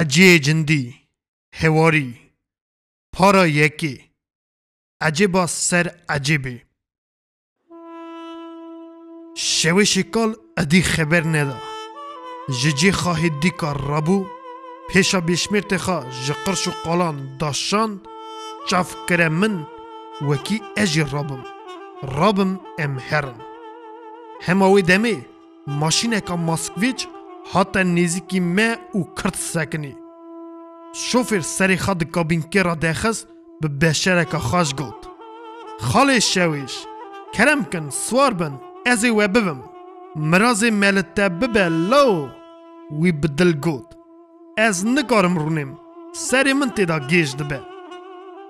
هجیجندی هواری پارا یکی عجیبا سر اجیبی شوش کال ادی خبر ندا ججی خواهی دی کار ربو پیشا بیشمیر تخا جقرش و قلان داشان چاف کره من وکی اجی رابم رابم ام هرم هماوی دمی ماشین اکا ماسکویچ حتی نزیکی ما او کرد سکنی شوفر سری خد کابین را دخست به بشرک خاش گوت خاله شویش کرم کن سوار بن از و ببم مراز ملت ببه لو وی بدل گوت از نگارم رونیم سری من تیدا گیش دبه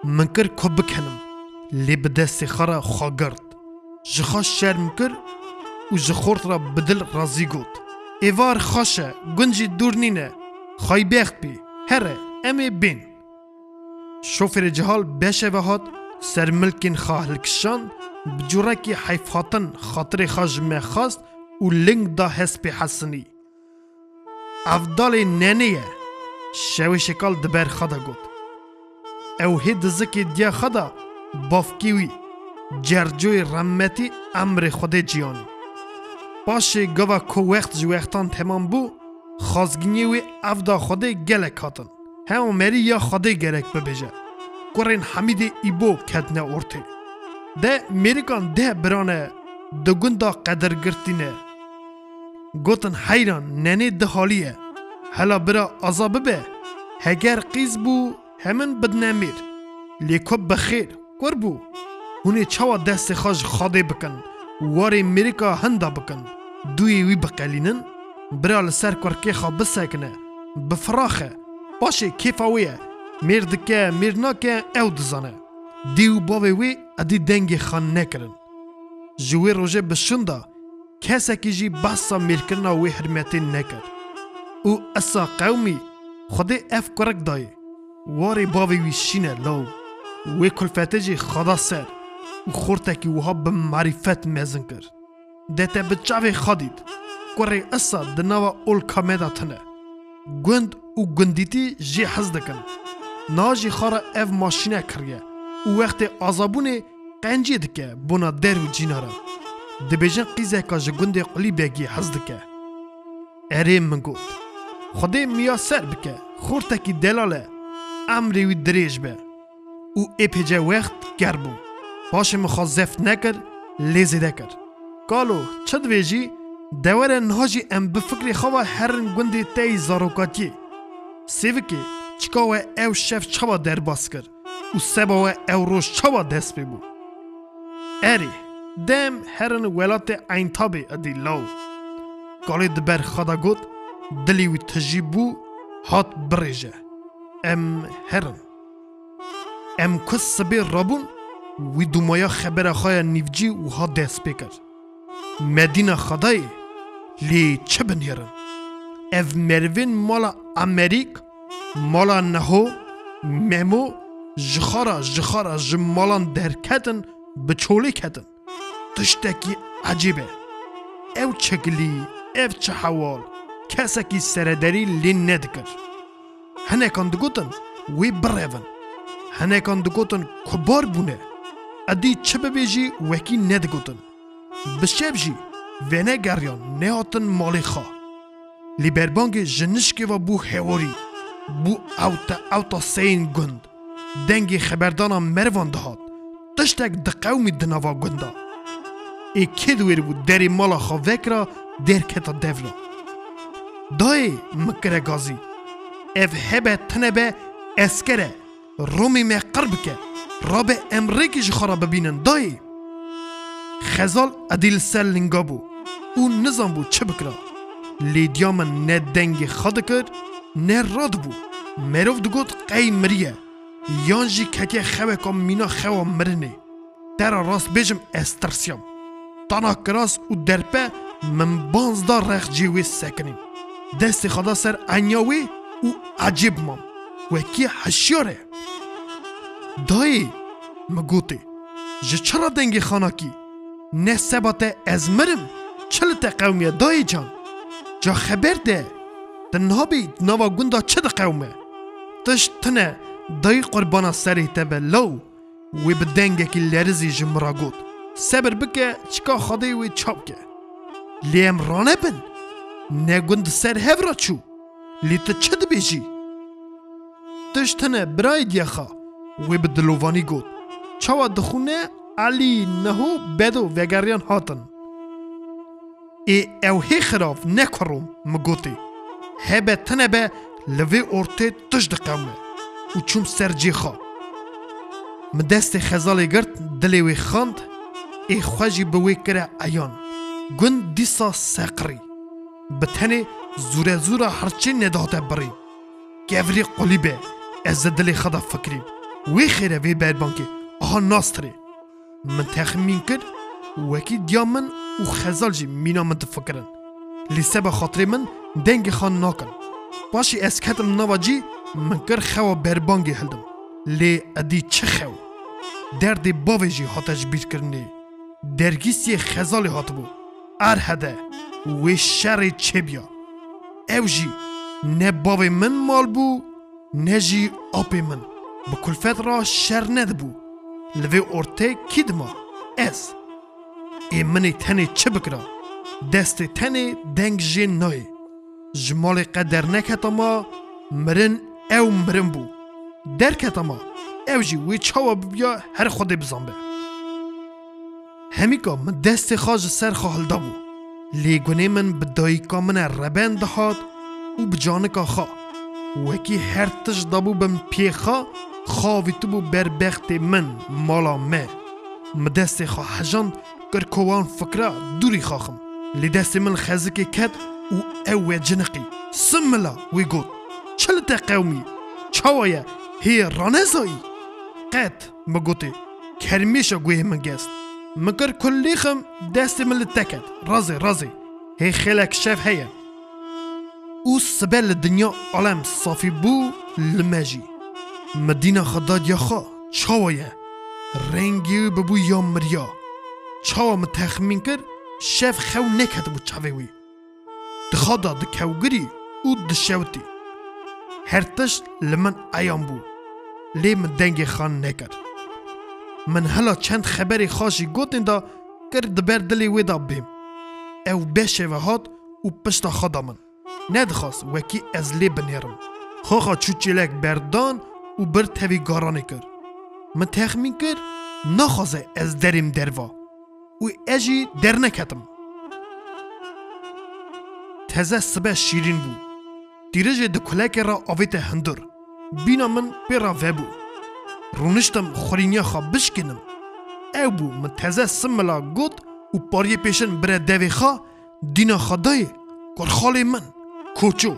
من کر کب بکنم لی بده سخرا خاگرد گرد شرم کر و جخورت را بدل رازی گوت ایوار خوشه گنجی دور نینه خای بخت بی هره امی بین شوفر جهال بشه و هات سر ملکین خواهل کشان بجورا کی حیفاتن خاطر خاج خواست و لنگ دا حسب حسنی افدال ننیه شوی شکال دبر خدا گود او هی دزکی دیا خدا بافکیوی جرجوی رمتی امر خود جیانی باشه گوه کو وقت جو تمام بو خازگینیوی افدا خود گله هاتن هم مری یا خدای گرک ببیجه کورین حمید ایبو کدنه ارته ده میرکان ده برانه ده گنده قدر گوتن حیران ننه ده حالیه هلا برا عذاب به هگر قیز بو همین بدنه میر لیکو بخیر کور بو هونه چوا دست خاج خاده بکن واری میریکا هنده بکن دوی وی بقلینن برای لسر کورکی خواب بسکنه بفراخه باشه کیف اویه مرد که او دزانه دیو باوی وی ادی دنگی خان نکرن جوی روژه بشند کسی که جی بسا ملکن وی حرمتی نکر او اسا قومی خود اف کرک دای واری باوی وی شینه لو وی کلفتی جی خدا سر او خورتکی وها به معرفت مزن کر دیتا به چاوی خودید کوری اصا دنوا اول کامیده تنه گند و گندیتی جی حز دکن ناجی خارا اف ماشینه کریه او وقت آزابونه قنجی دکه بنا در و جینارا دبیجن قیزه که جی قلی بگی حز دکه اره من گود خده میا سر بکه خورتکی دلاله امری و دریج به او اپیجه وقت گربون باشه مخواه زفت نکر لیزه دکر کالو، چه دویجی؟ دوره نهاجی ام بفکر خواه هر گندی تی زاروکاتی سیوکی چکاوه او شف چوا در باس کر و سباوه او روش چوا دست بی اری دم هرن ولات اینتابی ادی لو گالی دبر خدا گود دلیوی تجیب بو هات بریجه ام هرن ام کس سبی رابون وی دومایا خبر خواه نیوجی و هاد دست بکر مدینه خدایی لی چه بنیرن؟ او مروین مالا امریک مالا نهو ممو جخارا جخارا جمالان درکتن بچولی کتن تشتکی عجیبه او چگلی او چه حوال کسکی سردری لی ندگر هنه کندگوتن وی برهون هنه کندگوتن کبار بونه ادی چه ببیجی وکی ندگوتن بشیب جی وینه گریان نهاتن مالی خوا لیبربانگ جنشکی و بو حواری بو اوتا اوتا سین گند دنگی خبردانا مروان دهات تشتک دقومی دناوا گنده ای که دویر بود دری مالا خواه وکرا در کتا دولا دای مکره گازی اف هبه تنبه اسکره رومی مه قرب که رابه امریکی جخورا ببینن دایی خزال ادیل سر لنگا بو او نزان بو چه بکرا لیدیا من نه دنگ خاد کرد نه راد بو مروف دگوت قی مریه یانجی ککه ککی خوه کام مینا خوه مرنه ترا راست بیجم استرسیام تانا کراس و درپه من بانزدار رخ جیوی سکنیم دست خدا سر انیاوی او عجیب مام وکی حشیاره دایی مگوتی جه چرا دنگی خاناکی نه سباته از مرم چل تا قومیه دایی جان جا خبر ده تنهابی نوا گوندا چه ده قومه تش تنه دای قربانا سره تبه لو وی به دنگه که لرزی جمرا گود سبر بکه چکا خاده وی چاپ که لیم رانه بن نگوند سر هفرا چو لیت چه ده بیجی تش تنه برای دیخا وی به دلوانی گود چاوا دخونه علينه بدو فيغاريان هاتن اي او هي خراف نكرو مقوتي هبه تنبه لوي اورتي تجدقامه وچوم سرجي خا مدست خزالي گرت دلوي خاند اي خواجي بوي كرا ايان گون ديسا ساقري بتنه زوره زوره هرچي نداته بري گوري قليبه از دلي خدا فكري وي خيره وي بير بانكي آها ناستري من تخمین کرد وکی دیا من و خزال جی مینا من تفکرن لی به خاطر من دنگ خان ناکن باشی نوا جی، من کر خوا بربانگی هلدم لی ادی چه خوا؟ درد باوی جی هاتش بیر کرنی درگیسی خزال هات بو ار هده و شر چه بیا او جی نه باوی من مال بو نه جی آپ من بکلفت را شر ند بو li vê ortê kî dima ez ê minê tenê çi bikira destê tenê deng jê nayê ji malê qeder neketa ma mirin ew mirin bû derketa ma ew jî wê çawa bibiya her xwedê bizanbe hemîka min destê xwe ji ser xwe hilda bû lêgunê min bi dayîka min e rebend dihat û bi canika xwe wekî her tij dabû bim pêxa خوابی تو بو بخت من مالا مه مدست خو حجان کر کوان فکره دوری لی لدست من خزک کد و او جنقی سملا وی گوت چلت قومی چاویا هی رانزایی قد مگوتی کرمیشا گوه من گست مکر کلی خم دست من لتکد رازی رازی هی خلک شف هیه او سبل دنیا عالم صافی بو لمجی مدینه خداد یا خوا یه؟ رنگی ببو یا مریا چاوا متخمین کر شف خو نکد بو چاوه وی دخادا دکوگری او دشوتی هر تش لمن ایام بو لی من دنگ خان نکر من هلا چند خبری خاشی گوتن دا کر دبر دلی ویدا بیم او بشه و هات و پشت خدا من ندخواست وکی از لی بنیرم خوخا چوچیلک بردان و بر تاوی گارانه کر من تخمین کر نخوازه از دریم دروا و اجی در نکتم تزه سبه شیرین بو دیرجه ده کلک را آویت هندر بینا من پیرا وی بو رونشتم خورینیا خوا بشکنم او بو من تزه سملا گوت و پاری پیشن بره دوی خوا دینا خدای کرخال من کوچو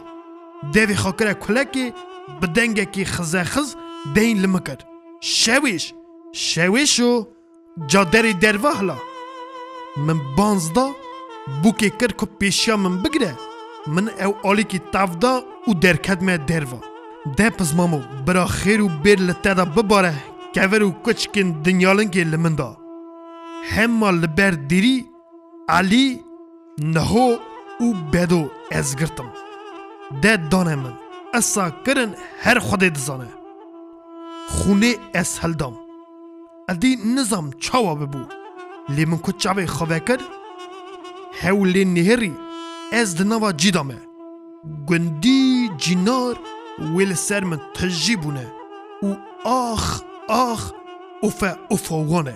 دوی خوا کره کلکی bi dengekî xizexiz deyên li mikir. Şewêj, şewêj û caderê derve hila. Min banzda bûkê kir ku pêşiya min bigire, min ew alîkî tavda û derket me derva. De pizmamo bira xêr û bêr li te de bibare kever û kiçikên dinyalinkê li min da. Hema li ber dirî, alî, niho û bedo ez girtim. De dane min. اسا کرن هر خودی دزانه خونه اس هلدام ادی نظام چاوا ببو لی من کچ چاوه خواه کر هولی نهری از دنوا جیدامه گندی جینار ویل سرم تجی بونه و آخ آخ اوفا اوفا وانه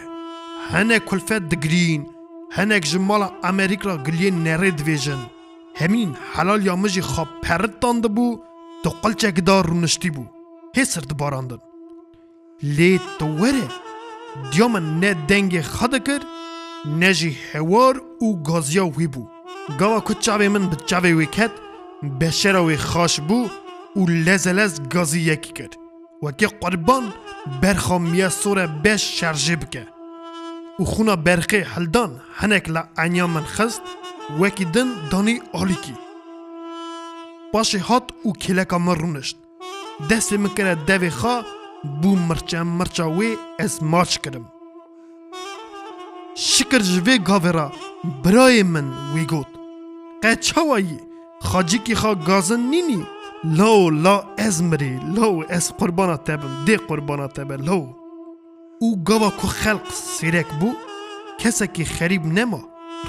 هنه کلفت دگرین هنه جماله امریک را گلیه نره دویجن همین حلال یا خواب پرد دانده بو Di qilçekê de rûniştî bû. Hê sirdîbarandin. Lê tu were diya min ne dengê xwe dikir, ne jî hewar û gaziya wî bû. Gava ku çavê min bi çavê wê ket, beşera wê xaş bû û lezelez gazî yekî kir. Wekî qurban berxamiya sora beş şerjê bike. û xuna berxê hildan hinek li enya min xist, wekî din danî alikî. Paşê hat û kêleka min rûnişt. Destê min kire devê xa bû mirçe mirça wê ez maç kirim. Şikir ji vê gavera birayê min wê got. Qe çawa yî xacikî xa gazin nînî law la ez mirî law ez qurbana te bim dê qurbana te be law. û gava ku xelq sêrek bû kesekî xerîb nema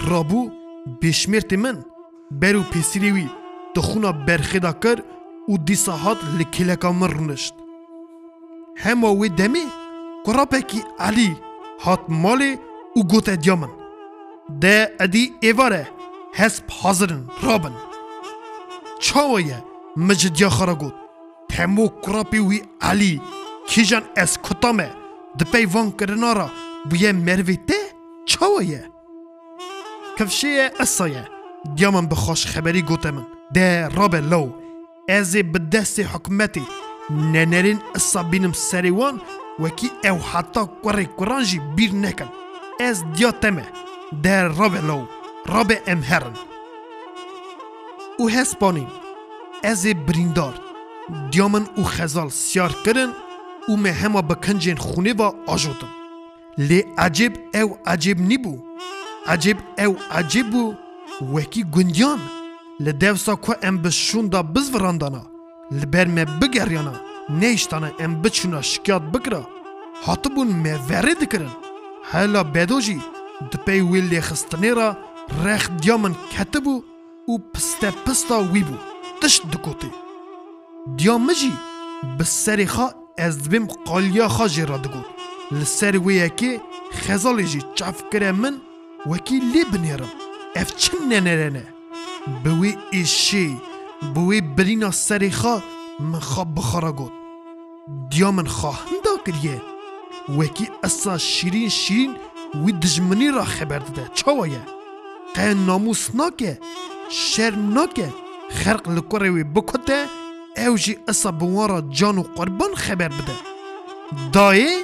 rabû bêşmêrtê min ber û pêsîrê wî ده خونه کرد و دیسه هات لکیلکه مر نشد. همه وی دمی کراپه که علی هات مالی و گوته دیامند. ده ادی ایواره هست حاضرن رابند. چاوه یه؟ مجدیه خوره گود. ته مو کراپه وی علی کجان از کتامه ده پیوان کرده نارا و یه مروی ته چاوه یه؟ کفشه اصایه دیامند به گوته مند. لو، از بدست حکمتی، ننرین اصابینم سریوان وکی او حطا کوری کورانجی بیر نکن، از ديو تمه دار لو، رابع ام هرن هست پانیم، از بریندار دیامن او خزال سیار کرن او مهما بکنجین خونه و آجوتن لی عجب او عجب نیبو عجب او عجب بو وکی گندیان Li devsa ku em bi şunda bizvirandana, li ber me bigeryana, neyştana em biçuna şikayet bikira, hatibûn me verê dikirin. Hela bedo jî di pey wê lêxistinê re rexdiya min ketibû û pistepista wî bû, tişt dikotê. Diya min jî bi serê xwe ez dibêm qaliya xwe jê re digot. Li ser wê yekê xezalê jî çavkirê min wekî lê binêrim. Ev çi nenerene? بوی ایشی بوی برینا سری خوا من خواب بخارا گود دیا من خواهم دا کریه وکی اصلا شیرین شیرین وی دجمنی را خبر داده چاوایه قه ناموس ناکه شر ناکه خرق لکره وی بکته او جی اصا بوارا جان و قربان خبر بده دایه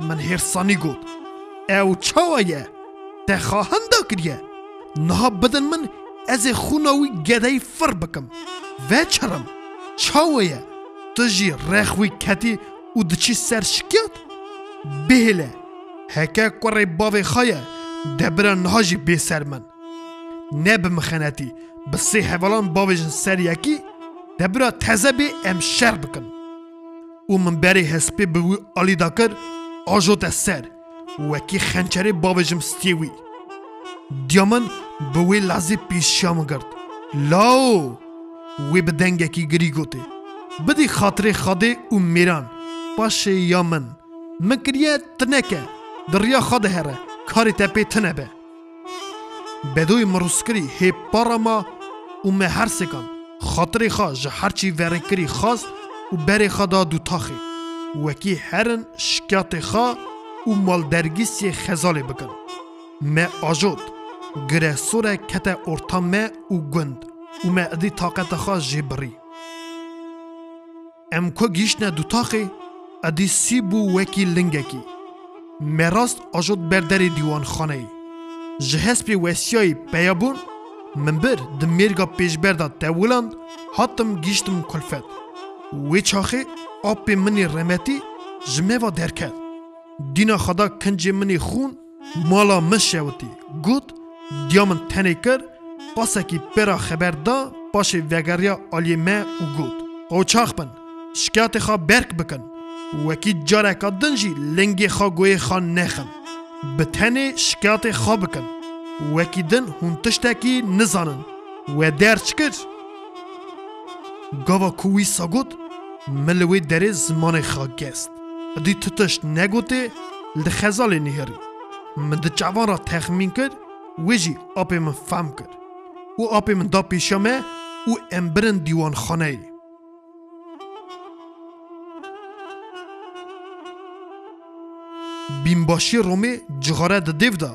من هرسانی گود او چاوایه ده خواهن دا کریه نها بدن من ez ê xûna wî gedeyî fir bikim vê çirim çawa ye tu jî rex wî ketî û diçî ser şikiyat bihêle heke kurê bavê xwe ye debira niha jî bêser min ne bi mixenetî bi sê hevalan bavê jin ser yekî debira teze bê em şer bikin û min berê hespê bi wî alî dakir ajo te ser wekî xençerê bavê jim stiyê wî diya min Były lazy pişyam girt. Lao! Wê bi dengekî girî gotê. Bidî xatirê xadê û mêran. Paşê ya min. Min kiriye tineke. Diriya xadê here. Karê te pê tine be. Bedoyê miroskirî hê para ma û me her sekan. Xatirê xwe ji herçî verêkirî xast û berê xwe da du taxê. Wekî herin şikayetê xwe û maldergîsiyê xezalê bikin. Me ajot. Giresore kete orta me û gund û me edî taqeta xwe jê birî. Em ku gîşne du taxê edî sî bû wekî lingekî. Me rast ajot berderê dîwanxaneyê. Ji hespê wesiyayê peyabûn, min bir di mêrga pêşberda tewiland hatim gîştim kulfet. Wê çaxê apê minê remetî ji meva derket. Dîna xeda kincê minê xûn mala min şewitî, gut Dîya min tenê kir, pasekî pêra xeber da paşê vegeriya aliyê me û got. Qoçax bin, şikayetê xwe berk bikin. Wekî careka din jî lengê xwe goyê xwe nexin. Bi tenê şikayetê xwe bikin. Wekî din hûn tiştekî nizanin. We der çikir. Gava ku wî sagot, min li wê derê zimanê xwe gest. Dî tu tişt negotê, li xezalê nihêrî. Min di çavan ra texmîn kir, ویجی آپ من فهم کرد او آپ من دا پیشمه او امبرن دیوان خانه ای. بینباشی رومی جغاره ده دیو ده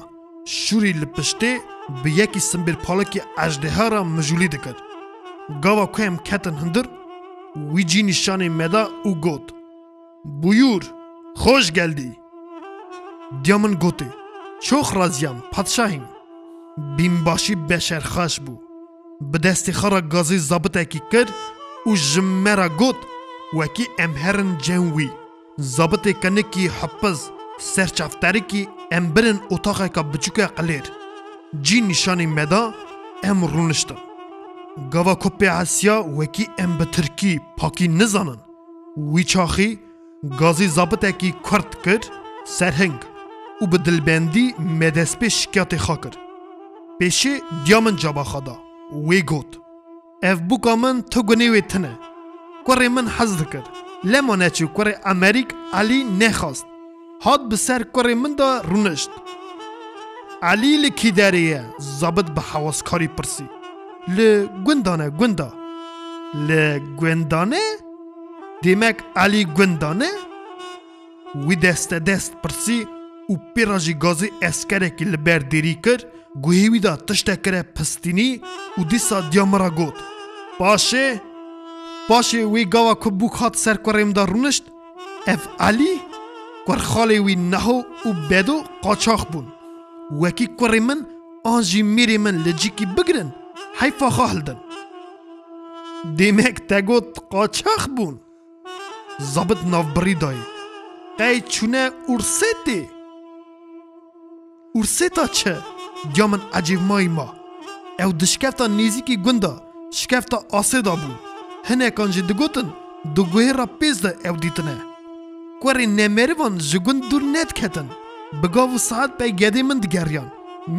شوری لپشته به یکی سمبر پالکی اجده را مجولی دکد گاوا که هم کتن هندر ویجی نشانه مدا او گوت بویور خوش گلدی دیامن گوتی چوخ رازیم پادشاهیم بیمباشی بشرخاش بو به دستی خرا گازی زابطه کی کرد و جمعه گوت وکی امهرن جنوی زابطه کنه کی حپز سرچافتاری کی امبرن اتاقه که بچوکه قلیر جی نشانی مدا ام رونشتا گوا کپی آسیا وکی ام به پاکی نزانن وی چاخی گازی زابطه کی کرد کرد سرهنگ و به دلبندی مدسپی شکیات خاکر Pêşî diya min cabaxa da. Wê got. Ev bûka min tu gunê wê tune. Kurê min hez dikir. Lema neçû kurê Emerîk Elî nexwast. Hat bi ser kurê min da rûnişt. Elî li kî derê ye? Zabit bi hewaskarî pirsî. Li gundane gunda. Li gundane? Demek Elî gundane? Wî deste dest pirsî û pêra jî gazê eskerekî li ber derî kir, guhêwî da tiştek kire pistînî û dîsa diyamira got. Paşê Paşê wê gava ku bûk hat serkorêm da rûnişt, ev Elî kurxalê wî neho û bedo qaçax bûn. Wekî kurê min an jî mêrê min li cîkî bigirin, heyfa xahildin. Demek te got qaçax bûn. Zabit navbirî dayê. Qey çûne Ursetê. Urseta çi? گیامن عجیب مای ما او د شکفتا نیزیکی گوندا شکفتا دا بو هنه کانجی دگوتن دگوه را پیز او دیتنه کوری وان جگون دور ند کتن بگاو ساعت پی گده من دگریان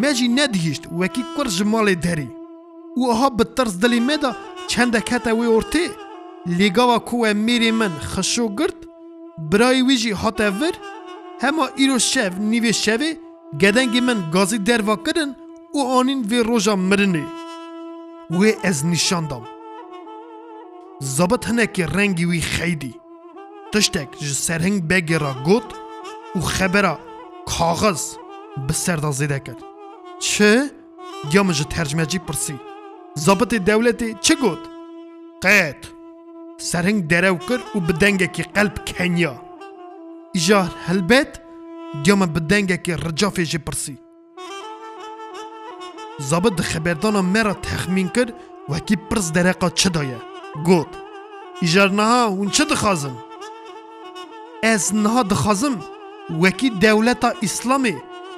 مجی ندهیشت وکی کور جمال دری او آها به ترس دلی میدا چند کتا وی ارتی لگاو کوه میری من خشو گرد برای ویجی ور هما ایرو شف نیوی شوی گەدەنگی من گازی دەرواکردن و ئانین وێ ڕۆژە مرنێ وێ ئەز نیشاندام zabit هەنێکی rengê wî xeydî Tiştek ji serhing ra got û xebera kaxiz bi da zêde kir çi ya min ji tercmecî pirsî zabitê dewletê çi got qet serhing derew kir û bi dengekî qelb kenya îja helbet دیام بدنگکی رجافی جی پرسی زابط ده خبردانا مرا تخمین کرد وکی پرس درقا چه دایه گوت ایجارنها اون چه دخازم از نها دخازم وکی دولتا اسلامی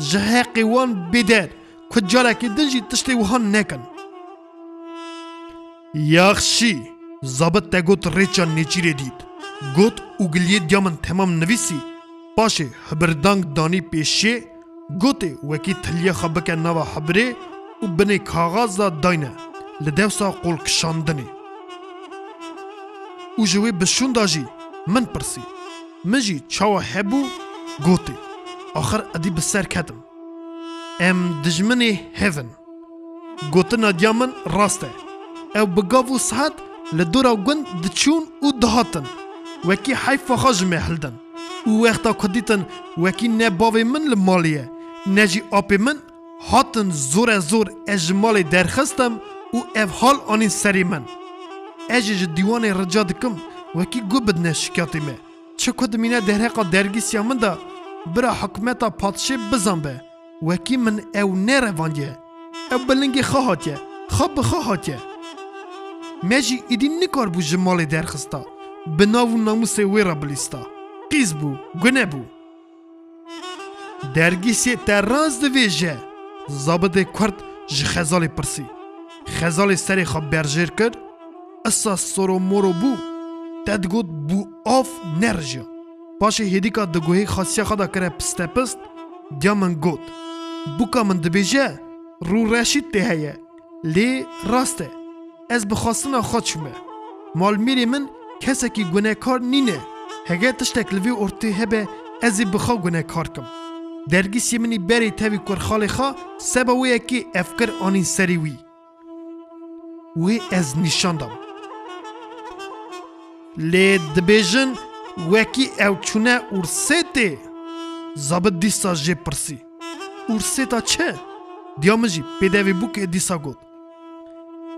جه قوان بدر کجارکی دنجی تشتی وحان نکن یاخشی زابط تگوت ریچان نیچیره دید گوت اوگلیه دیامن تمام نویسی Paşê hibirdang danî pêşê, gotê wekî tiliye xwe bike nava hibirê û binê kaxaza dayne li dewsa qolkişandinê. Û ji wê bişûnda jî min pirsî. Min jî çawa hebû gotê. Axir edî bi ser ketim. Em dijminê hevin. Gotina diya min rast e. Ew bi gav û sihet li dora gund diçûn û dihatin. Wekî heyfa xwe ji me hildin. و وقتا که دیتن وکی نه باوی من لمالیه نه جی آپ من هاتن زور زور اجمال درخستم و اف حال آنی سری من اجی دیوان رجا دکم وکی گو بدنه شکاتی می چه کد مینه درحقا درگیسیا من دا برا حکمتا پادشه بزن به وکی من او نه روانیه او بلنگی خواهاتیه خواب بخواهاتیه مجی ایدی نکار بو جمال درخستا بناو ناموس وی را بلیستا قیز بوو گونە بوو دەرگیسێ zabitê kurd ji xezalê pirsî xezalê serê xwe berjêr kir issa soromoro bû te digot bû av nerjiya paşê hêdîka diguhê xasiya xwe da kire pistepist diya min got bûka min dibêje rûreşîd tê heye lê rast e ez bi xastina xwe çûme malmêrê min kesekî gunekar nîne هەگە تشتێک لەوی ئۆرتی هەبێ ئەزی بخەو گونە کارکەم. دەرگیسی منی بەری تەوی کورخاڵێخا سەبەوەیەکی ئەفکر ئۆنین سەری وی. وی ئەز نیشاندام. لێ دەبێژن وەکی ئەو چونە ئورسێتێ، زابت دیسا ژێ پرسی. ئورسێتا چە؟ دیامەژی پێدەوی بووکێ دیسا گوت.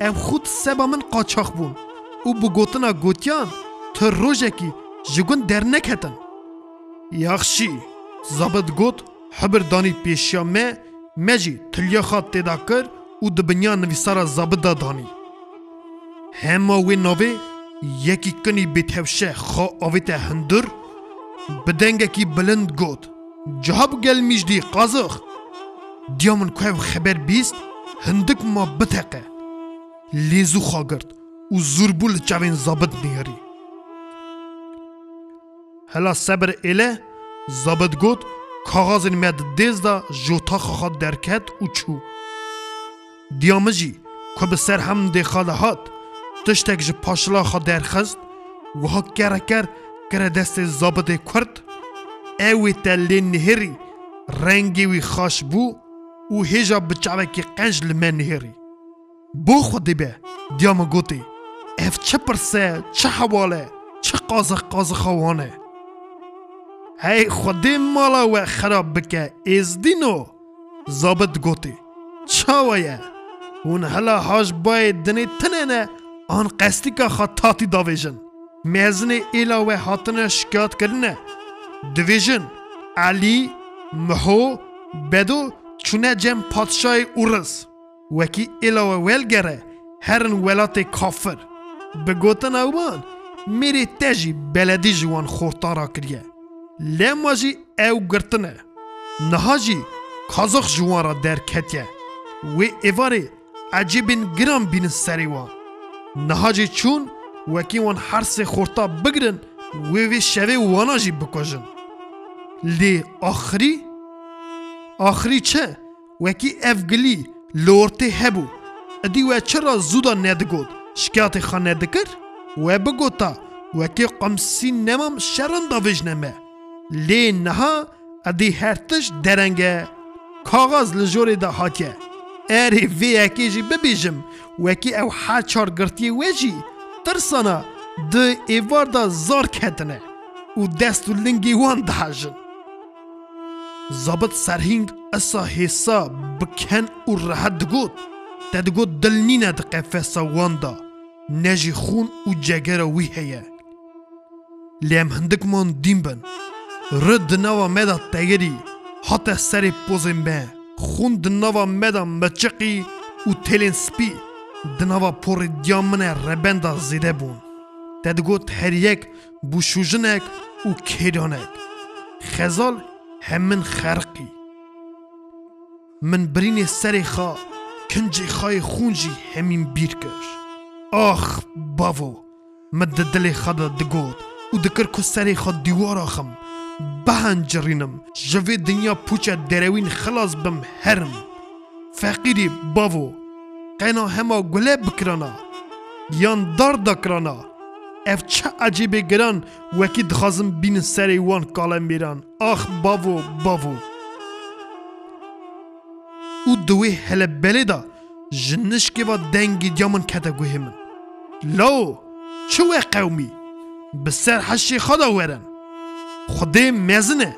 ئەم خود سەبا من قاچاق بوون و بگوتنا گوتیان تە ڕۆژێکی جگون درنک هتن یخشی زبد گوت حبر دانی پیشیامه مجی تلیا خات تیدا کر او دبنیا نویسارا زبدا دانی هما وی نوی یکی کنی بیتهوشه خوا آویت هندر بدنگکی بلند گوت جهاب گل میجدی قازخ دیامن کوهو خبر بیست هندک ما بتقه لیزو خاگرد و زوربول چاوین زابد نیاری هلا صبر اله زابد گوت کاغازین مد دزدا جوتا خواهد درکت او چو دیامجی که به سر هم دی هات تشتک جه پاشلا خواهد درخست و ها کرکر کره دست زابد کرد اوی تلی نهری رنگی وی خاش بو او هیجا بچاوه که قنج لمن نهری بو خود به دیام گوتی اف چه پرسه چه حواله چه قازق قازق هی خودی مالا و خراب بکه از دینو زابط گوتی چاویه اون هلا هاش باید دنی تنه نه آن قصدی که خواد تاتی داویجن میزن ایلا و حاطن شکایت کردنه دویجن علی مهو بدو چونه جم پادشای اورس وکی ایلا و ولگره هرن ولات کافر بگوتن اوان میری تجی بلدی جوان خورتارا کریه لێم واژی ئەو گرتنە نەهاژی قازەخ ژوان را دەرکەتە وێ ئێوارێ ئەجیبین گران بینن سەری وا نەهاجی چوون وەکی وان هەرسێ خورتا بگرن وێ وێ شەوێ واناژی بکۆژن لێ ئاخری ئاخری چە وەکی ئەفگلی لۆرتێ هەبوو ئەدی وە چرا زودا نەدەگوت شکاتی خانە دەکرد وێ بگوتا وەکی قەمسی نەمام شەرن داڤژ نەمە لێ نەها ئەدی هەرتش دەرەنگە کاغاز لە ژۆرێ داهاتە ئەری vێەکێژی ببێژم وەکی ئەو ح چارگرتی وێژی ترسانە د ئێواردا زار کەتنە و دەست و لنگی وان داژن زابت سەرهنگ ئەسا هێسا بکەن و ڕەحەت دگوت تە دگوت دڵنینە دقە فەسە واندا نەژی خون و جەگەرە وی هەیە لێم هەندێکمان دیم بن. رد نوا مدا تگری حتی سری پوزم به خوند نوا مدا مچقی و تلین سپی دنوا پر دیامن ربند زیده بون تدگوت هر یک بو شوجنک و کیرانک خزال همین خرقی من برین سری خا کنجی خای خونجی همین بیر کش آخ باو مد دل خدا دگوت و دکر کو سری خا دیوار آخم بهنجڕینم ژەوێ دنیا پوچە دەرەوین خلاص بم هەرم فەقیری باڤۆ قەنا هەما گولە بکرانە یان دار دەکرانە ئەف چە ئەجیبێ گران وەکی دخوازم بینن سەری وان کاڵەمبیران ئاخ باڤۆ باڤۆ û diwê hele belê da ji nişkeva dengî diya min kete guhê min. Lao çi we qewmî bi ser heşê xada werin. خودی مزنه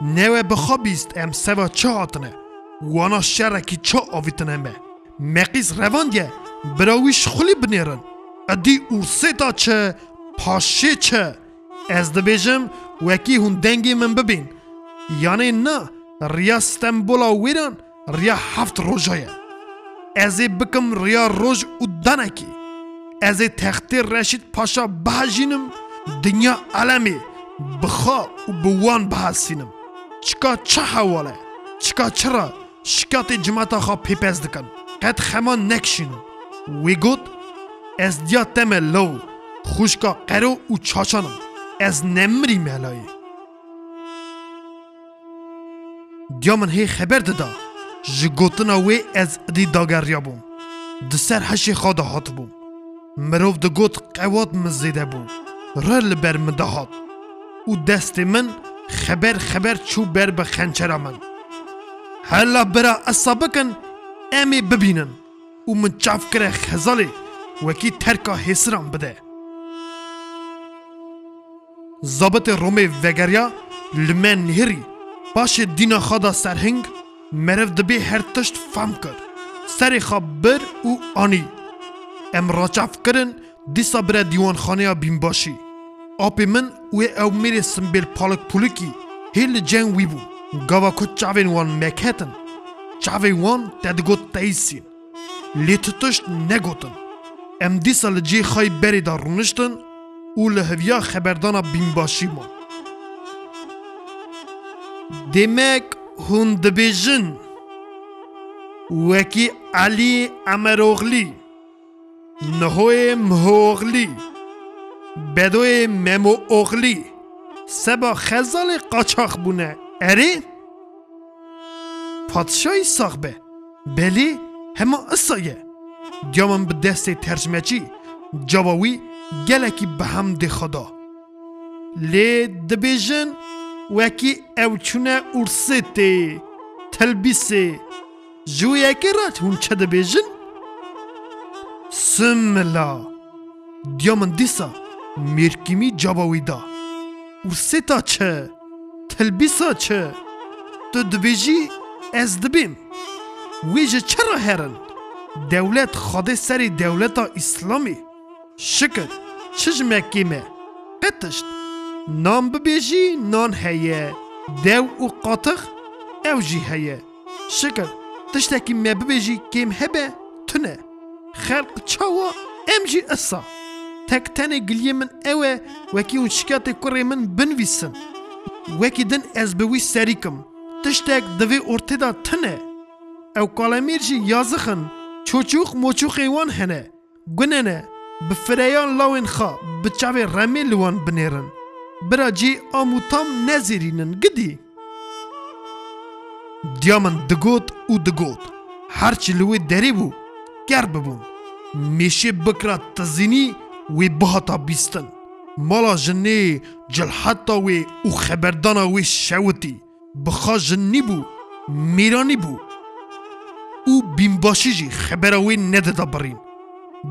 نوه بخوابیست بیست ام سوا چه هاتنه وانا شرکی چه آویتنه مه مقیز رواندیه براویش خلی بنیرن ادی اورسی تا چه پاشه چه از دبیجم وکی هون دنگی من ببین یعنی نه ریا ستنبولا ویران ریا هفت روژایه از بکم ریا روژ و دنکی از تخت رشید پاشا بهجینم دنیا علمی بخوا و بوان بحسینم چکا چه حواله چکا چرا شکات جماعت خواه پیپز دکن قد خمان نکشینم وی گوت از دیا تم لو خوشکا قرو و چاشانم از نمری ملای دیا من هی خبر دادا جگوتنا وی از دی داگریا بوم دسر هشی خدا هات بوم مروف دگوت قوات مزیده بوم رل بر مدهات و دەستی من خەبەر خەبەر چوو بەر بە خەنچەرە من هەلا برا ئەسا بکەن ئەمێ ببینن و من چافکرە خەزەڵێ وەکی تەرکە هێسران بدە زابەتی ڕۆمێ ڤەگەریا لمێن نهێری پاشێ دینە خادا سەرهنگ مرەڤ دەبێ هەر تشت فام کرد سەرێ خە بر و ئانی ئەم ڕاچافکردن دیسا برە دیوانخانەیە بینباشی آپی من و او میری سمبیل پالک پولکی هیل جنگ وی گاوا کو چاوین وان مکهتن، چاوین وان تدگو تایسین لیتتشت نگوتن ام دیسالجی سال جی خای بری دارونشتن او لحویا خبردانا بینباشی ما دیمک هند بیجن وکی علی امروغلی نهوی مهوغلی بدوی ممو اغلی سبا خزال قاچاق بونه اری پادشای ساخبه بلی هما اصایه گامم به دست جوابی گله جاواوی گلکی به هم ده خدا لی دبیجن وکی اوچونه ارسه تی تلبیسه جو یکی رات هون چه دبیجن سملا دیامن دیسا Merkimi Cabawî da û seta çi tilbîsa çi tu dibêjî ez dibêm wê ji çi re herin dewlet xadê serê dewleta îslamê şikir çi ji mekkê me qetişt nan bibêjî nan heye dew û qatix ew jî heye şikir tiştekî me bibêjî kêm hebe tune xelq çawa em jî issa تک تنه گلیه من اوه وکی اون شکات کره من بنویسن وکی دن از بوی سریکم تشتک دوی ارته دا تنه او کالمیر جی یازخن چوچوخ موچوخ ایوان هنه گننه بفریان لاوین خوا بچاوی رمی لوان بنیرن برا جی آمو تام نزیرینن گدی دیامن دگوت او دگوت هرچی لوی دری بو گر ببون میشه بکرا تزینی وی بهتا بیستن مالا جنی جلحتا وی او خبردانا وی شوتی بخا جنی بو میرانی بو او بینباشی جی خبره وی نددا برین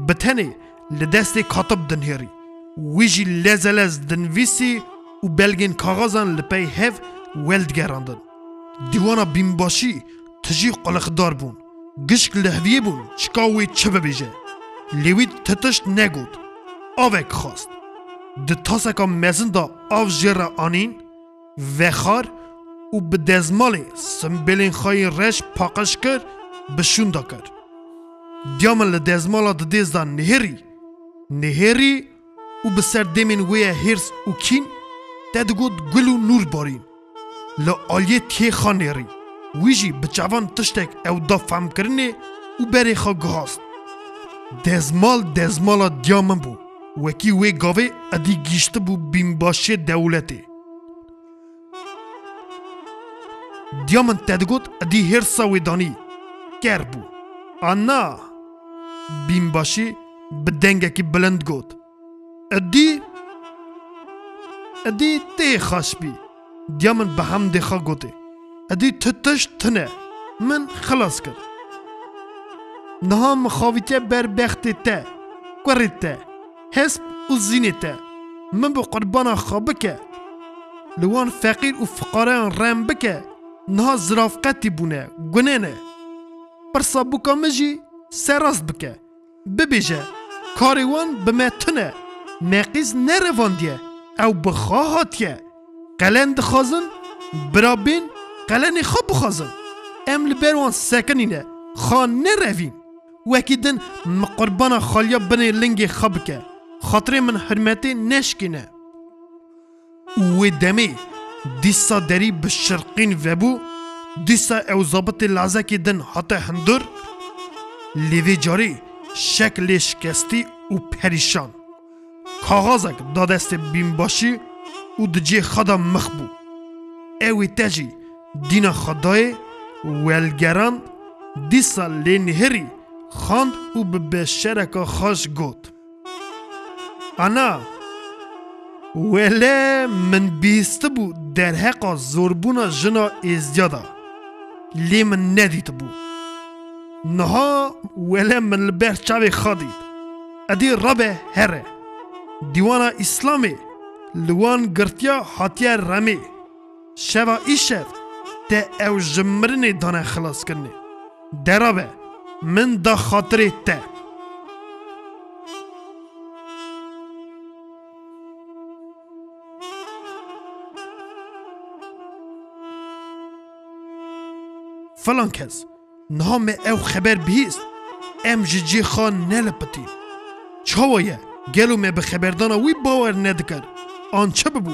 بتنه لدست کاتب دنهری وی جی لزلز دنویسی و بلگین کاغازان لپی هف ولد گراندن دیوانا بینباشی تجی قلقدار بون گشک لحویه بون چکاوی چه ببیجه لیوید تتشت نگود avek xwast. Di taseka mezin da av jê re anîn, vexar û bi dezmalê simbêlên xayê reş paqeş kir bi şûn da kir. Diya min li dezmala di dêz da nihêrî, nihêrî û bi ser demên wê ye hêrs û kîn, te digot gul û nûr barîn. Li aliyê tê xanêrî, wî jî bi çavan tiştek ew da femkirinê û berê xwe gihast. Dezmal dezmala diya min bû. wekî wê gavê edî gîşti bû bînbaşê dewletê. Diya min te digot edî hêrsa wê danî ker bû. Anna bînbaşî bi dengekî bilind got. Edî Edî tê xaşbî. Diya min bi hem dêxa gotê. Edî tu tişt tune min xilas kir. Niha mixavîtiye berbextê te, kurê te. hesp û zînê te min bi qurbana xwe bike li wan feqîr û fiqareyan rem bike niha zirafqetî bûne gunene pirsa bûka min jî serrast bike bibêje karê wan bi me tune neqîz nerevandiye ew bi xwe hatiye qelen dixwazin birabên qelenê xwe bixwazin em li ber wan sekinîne xwe nerevîn wekî din min qurbana xaliya binê lingê xwe bike خاطره من حرمتی نشکنه و دمی دیسا دری به شرقین بو دیسا او زابط لازکی دن حتی هندر لیوی جاری شکلش شکستی و پریشان کاغازک دادست بیم باشی و دجی خدا مخبو اوی تجی دین خدای ولگران دیسا لینهری خاند و به بشرک خاش گوت انا وێلێ من بو در دەرهەقا زۆربوونە جنا ئێزیادا لی من نەدیت بو نها وێلێ من لە بەر چاوێ خادیت ئەدی ڕەبێ هەرێ دیوانە لوان گرتیا هاتیە ڕەمێ شەوا ئیشەف تە ئەو ژمرنێ خلاص خلاصکردنێ دەرابێ من دا خاطرێ فلان کس نام او خبر بیست ام جی جی خان نلپتی چاویه گلو می به خبردان وی باور ندکر آن چه ببو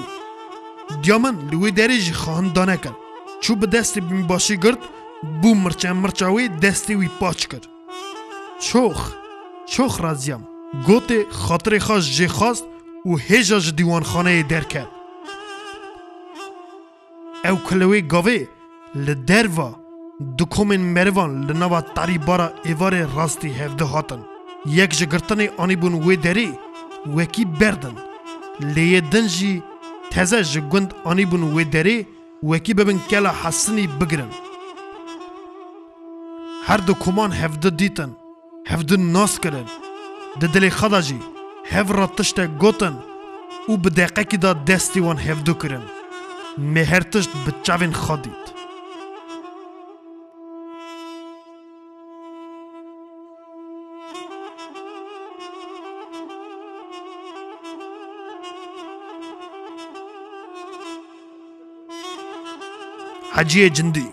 دیامن لوی درج خان دانه کرد چو به دست بیم باشی گرد بو مرچه مرچاوی دستی وی پاچ کرد چوخ چوخ رازیم گوت خاطر خاص جی خواست و هیجاج دیوان خانه در کرد او کلوی گاوی لدروا Dukomin Mervan li nava tarîbara êvarê e rastî hevdih hatin. Yek ji girtinê anîbûn wê derê wekî berdin. Lêyê din jî teze ji gund anîbûn wê derê wekî bibin kela hesinî bigirin. Her du koman hevdi dîtin, hevdin nas kirin. Di dilê xeda jî hev ra tiştek gotin û bi deqekî da destî wan hevdû kirin. Mê her tişt bi çavên xadî. हजिए जिंदी